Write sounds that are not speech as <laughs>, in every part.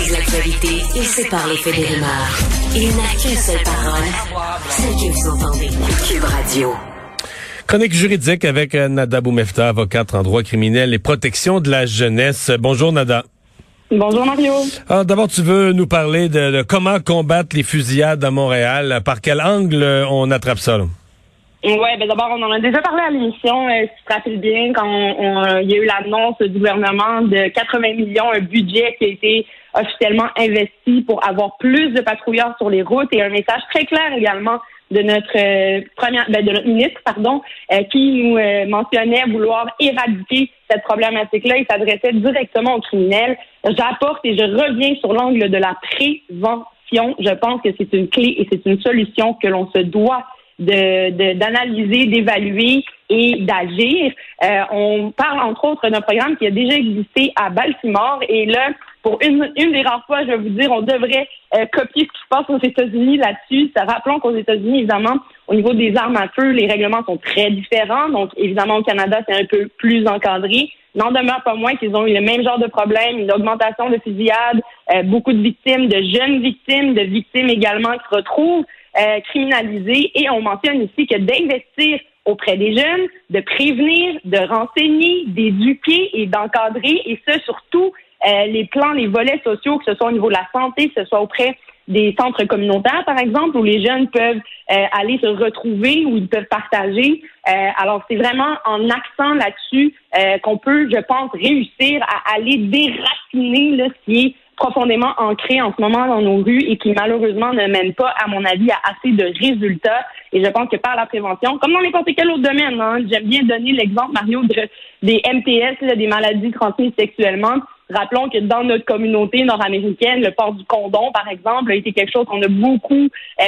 Analyse l'actualité et sépare les faits des rumeurs. Il n'a qu'une seule parole, celle que vous entendez. Cube Radio. Chronique juridique avec euh, Nada Boumefta, avocate en droit criminel et protection de la jeunesse. Bonjour Nada. Bonjour Mario. Alors d'abord, tu veux nous parler de, de comment combattre les fusillades à Montréal. Par quel angle euh, on attrape ça? Là? Ouais, ben d'abord, on en a déjà parlé à l'émission, euh, si tu te rappelles bien, quand on- il y a eu l'annonce du gouvernement de 80 millions, un budget qui a été officiellement investi pour avoir plus de patrouilleurs sur les routes et un message très clair également de notre euh, première, ben, de notre ministre, pardon, euh, qui nous euh, mentionnait vouloir éradiquer cette problématique-là. Il s'adressait directement aux criminels. J'apporte et je reviens sur l'angle de la prévention. Je pense que c'est une clé et c'est une solution que l'on se doit de- de- d'analyser, d'évaluer et d'agir. Euh, on parle entre autres d'un programme qui a déjà existé à Baltimore et là, pour une, une des rares fois, je vais vous dire, on devrait euh, copier ce qui se passe aux États-Unis là-dessus. Ça, rappelons qu'aux États-Unis, évidemment, au niveau des armes à feu, les règlements sont très différents. Donc, évidemment, au Canada, c'est un peu plus encadré. N'en demeure pas moins qu'ils ont eu le même genre de problème, une augmentation de fusillades, euh, beaucoup de victimes, de jeunes victimes, de victimes également qui se retrouvent euh. Et on mentionne ici que d'investir auprès des jeunes, de prévenir, de renseigner, d'éduquer et d'encadrer, et ce, surtout euh, les plans, les volets sociaux, que ce soit au niveau de la santé, que ce soit auprès des centres communautaires, par exemple, où les jeunes peuvent euh, aller se retrouver, où ils peuvent partager. Euh, alors, c'est vraiment en accent là-dessus euh, qu'on peut, je pense, réussir à aller déraciner là, ce qui est profondément ancré en ce moment dans nos rues et qui malheureusement ne mène pas, à mon avis, à assez de résultats. Et je pense que par la prévention, comme dans n'importe quel autre domaine, hein, j'aime bien donner l'exemple, Mario, de- des MTS, des maladies transmises sexuellement. Rappelons que dans notre communauté nord-américaine, le port du condom, par exemple, a été quelque chose qu'on a beaucoup euh,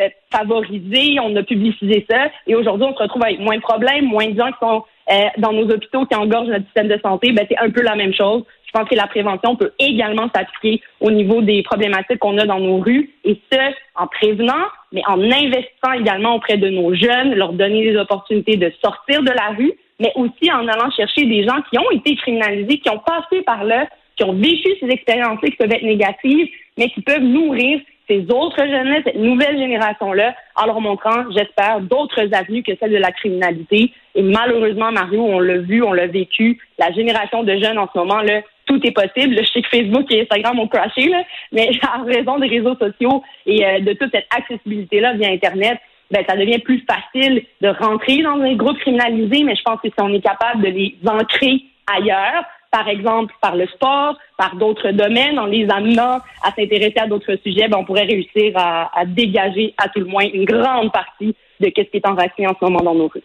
euh, favorisé, on a publicisé ça, et aujourd'hui, on se retrouve avec moins de problèmes, moins de gens qui sont euh, dans nos hôpitaux qui engorgent notre système de santé. Ben, c'est un peu la même chose. Pense que la prévention peut également s'appliquer au niveau des problématiques qu'on a dans nos rues, et ce, en prévenant, mais en investissant également auprès de nos jeunes, leur donner des opportunités de sortir de la rue, mais aussi en allant chercher des gens qui ont été criminalisés, qui ont passé par là, qui ont vécu ces expériences-là qui peuvent être négatives, mais qui peuvent nourrir ces autres jeunes cette nouvelle génération-là, en leur montrant, j'espère, d'autres avenues que celles de la criminalité. Et malheureusement, Mario, on l'a vu, on l'a vécu, la génération de jeunes en ce moment, là, tout est possible. Je sais que Facebook et Instagram ont crashé, là, mais <laughs> en raison des réseaux sociaux et euh, de toute cette accessibilité-là via Internet, ben, ça devient plus facile de rentrer dans un groupe criminalisé, mais je pense que si on est capable de les ancrer ailleurs, par exemple par le sport, par d'autres domaines, en les amenant à s'intéresser à d'autres sujets, ben, on pourrait réussir à, dégager à tout le moins une grande partie de ce qui est enraciné en ce moment dans nos rues.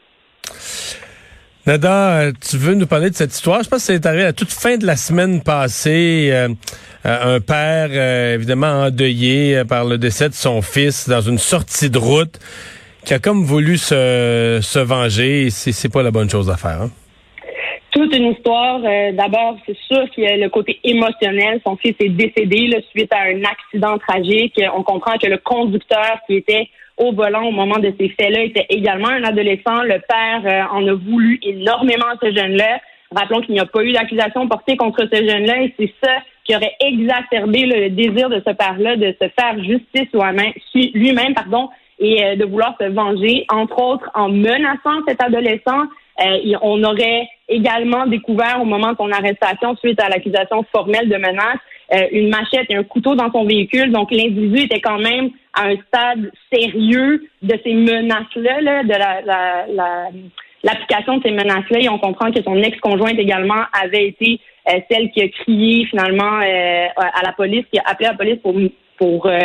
Nada, euh, tu veux nous parler de cette histoire? Je pense que c'est arrivé à toute fin de la semaine passée. euh, euh, un père, euh, évidemment, endeuillé par le décès de son fils dans une sortie de route, qui a comme voulu se, se venger. c'est pas la bonne chose à faire. Hein? Toute une histoire. Euh, D'abord, c'est sûr qu'il y a le côté émotionnel. Son fils est décédé là, suite à un accident tragique. On comprend que le conducteur qui était au volant au moment de ces faits-là était également un adolescent. Le père euh, en a voulu énormément à ce jeune-là. Rappelons qu'il n'y a pas eu d'accusation portée contre ce jeune-là et c'est ça qui aurait exacerbé le désir de ce père-là de se faire justice lui-même, pardon, et euh, de vouloir se venger, entre autres en menaçant cet adolescent. Euh, on aurait également découvert au moment de son arrestation, suite à l'accusation formelle de menace, euh, une machette et un couteau dans son véhicule. Donc l'individu était quand même à un stade sérieux de ces menaces-là, là, de la, la, la- l'application de ces menaces-là. Et on comprend que son ex-conjointe également avait été euh, celle qui a crié finalement euh, à la police, qui a appelé la police pour pour euh,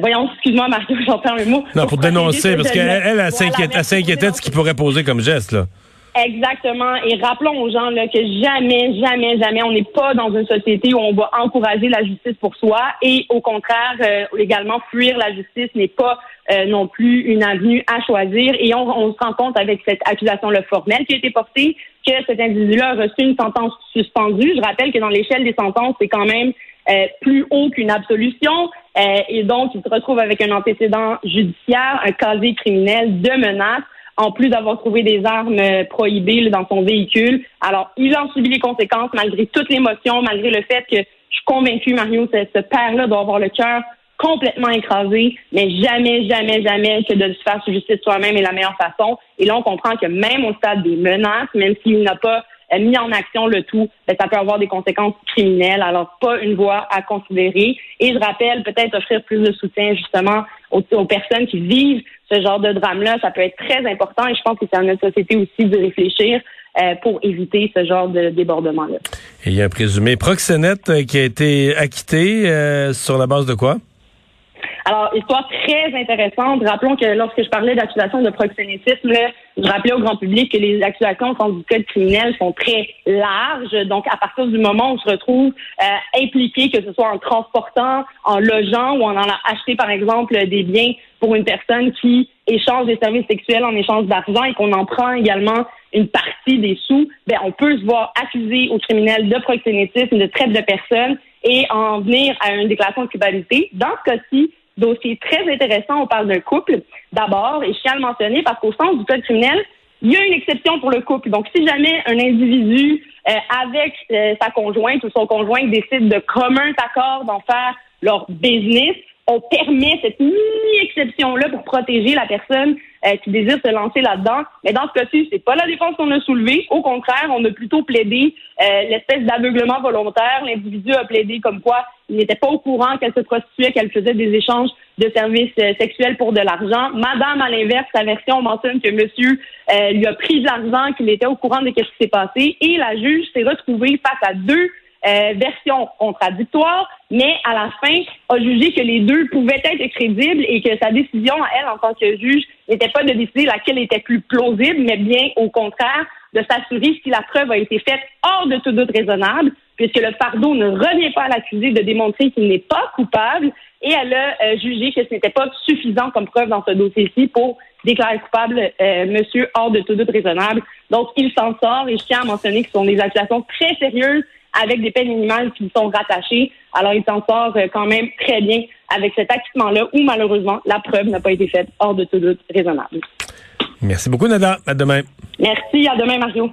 voyons, excuse-moi Mario, <laughs> j'en perds le mot. Non, pour dénoncer, ce parce qu'elle, elle, s'inquiétait de ce qu'il pourrait poser comme geste. Là. Exactement. Et rappelons aux gens là, que jamais, jamais, jamais, on n'est pas dans une société où on va encourager la justice pour soi et au contraire, euh, également, fuir la justice n'est pas euh, non plus une avenue à choisir. Et on, on, se rend compte avec cette accusation-là formelle qui a été portée que cet individu-là a reçu une sentence suspendue. Je rappelle que dans l'échelle des sentences, c'est quand même euh, plus haut qu'une absolution. et donc, il se retrouve avec un antécédent judiciaire, un casier criminel de menaces en plus d'avoir trouvé des armes euh, prohibées dans son véhicule. Alors, il en subit les conséquences malgré toute l'émotion, malgré le fait que je suis convaincue, Mario, que ce père-là doit avoir le cœur complètement écrasé, mais jamais, jamais, jamais que de se faire justice soi-même est la meilleure façon. Et là, on comprend que même au stade des menaces, même s'il n'a pas mis en action le tout, ben, ça peut avoir des conséquences criminelles. Alors, pas une voie à considérer. Et je rappelle, peut-être offrir plus de soutien justement aux, personnes qui vivent ce genre de drame-là. Ça peut être très important et je pense que c'est à notre société aussi de réfléchir euh, pour éviter ce genre de débordement-là. il y a un présumé proxénète euh, qui a été acquitté sur la base de quoi? Alors, histoire très intéressante. Rappelons que lorsque je parlais d'accusations de proxénétisme, je rappelais au grand public que les accusations au du code criminel sont très larges. Donc, à partir du moment où on se retrouve euh, impliqué, que ce soit en transportant, en logeant ou en allant acheter, par exemple, des biens pour une personne qui échange des services sexuels en échange d'argent et qu'on en prend également une partie des sous, ben, on peut se voir accusé au criminel de proxénétisme, de traite de personnes et en venir à une déclaration de culpabilité. Dans ce cas-ci, dossier très intéressant. On parle d'un couple d'abord, et je tiens à le mentionner parce qu'au sens du code criminel, il y a une exception pour le couple. Donc, si jamais un individu euh, avec euh, sa conjointe ou son conjoint décide de commun accord d'en faire leur business, on permet cette mini-exception-là pour protéger la personne euh, qui désire se lancer là-dedans. Mais dans ce cas-ci, c'est pas la défense qu'on a soulevée. Au contraire, on a plutôt plaidé l'espèce d'aveuglement volontaire. L'individu a plaidé comme quoi il n'était pas au courant qu'elle se prostituait, qu'elle faisait des échanges de services euh, sexuels pour de l'argent. Madame, à l'inverse, sa version mentionne que monsieur euh, lui a pris de l'argent, qu'il était au courant de ce qui s'est passé. Et la juge s'est retrouvée face à deux euh, versions contradictoires, mais à la fin a jugé que les deux pouvaient être crédibles et que sa décision à elle en tant que juge n'était pas de décider laquelle était plus plausible, mais bien au contraire de s'assurer si la preuve a été faite hors de tout doute raisonnable, puisque le fardeau ne revient pas à l'accusé de démontrer qu'il n'est pas coupable, et elle a euh, jugé que ce n'était pas suffisant comme preuve dans ce dossier-ci pour déclarer coupable euh, monsieur hors de tout doute raisonnable. Donc, il s'en sort, et je tiens à mentionner que ce sont des accusations très sérieuses avec des peines minimales qui sont rattachées. Alors, il s'en sort euh, quand même très bien avec cet acquittement-là où, malheureusement, la preuve n'a pas été faite hors de tout doute raisonnable. Merci beaucoup, Nada. À demain. Merci. À demain, Mario.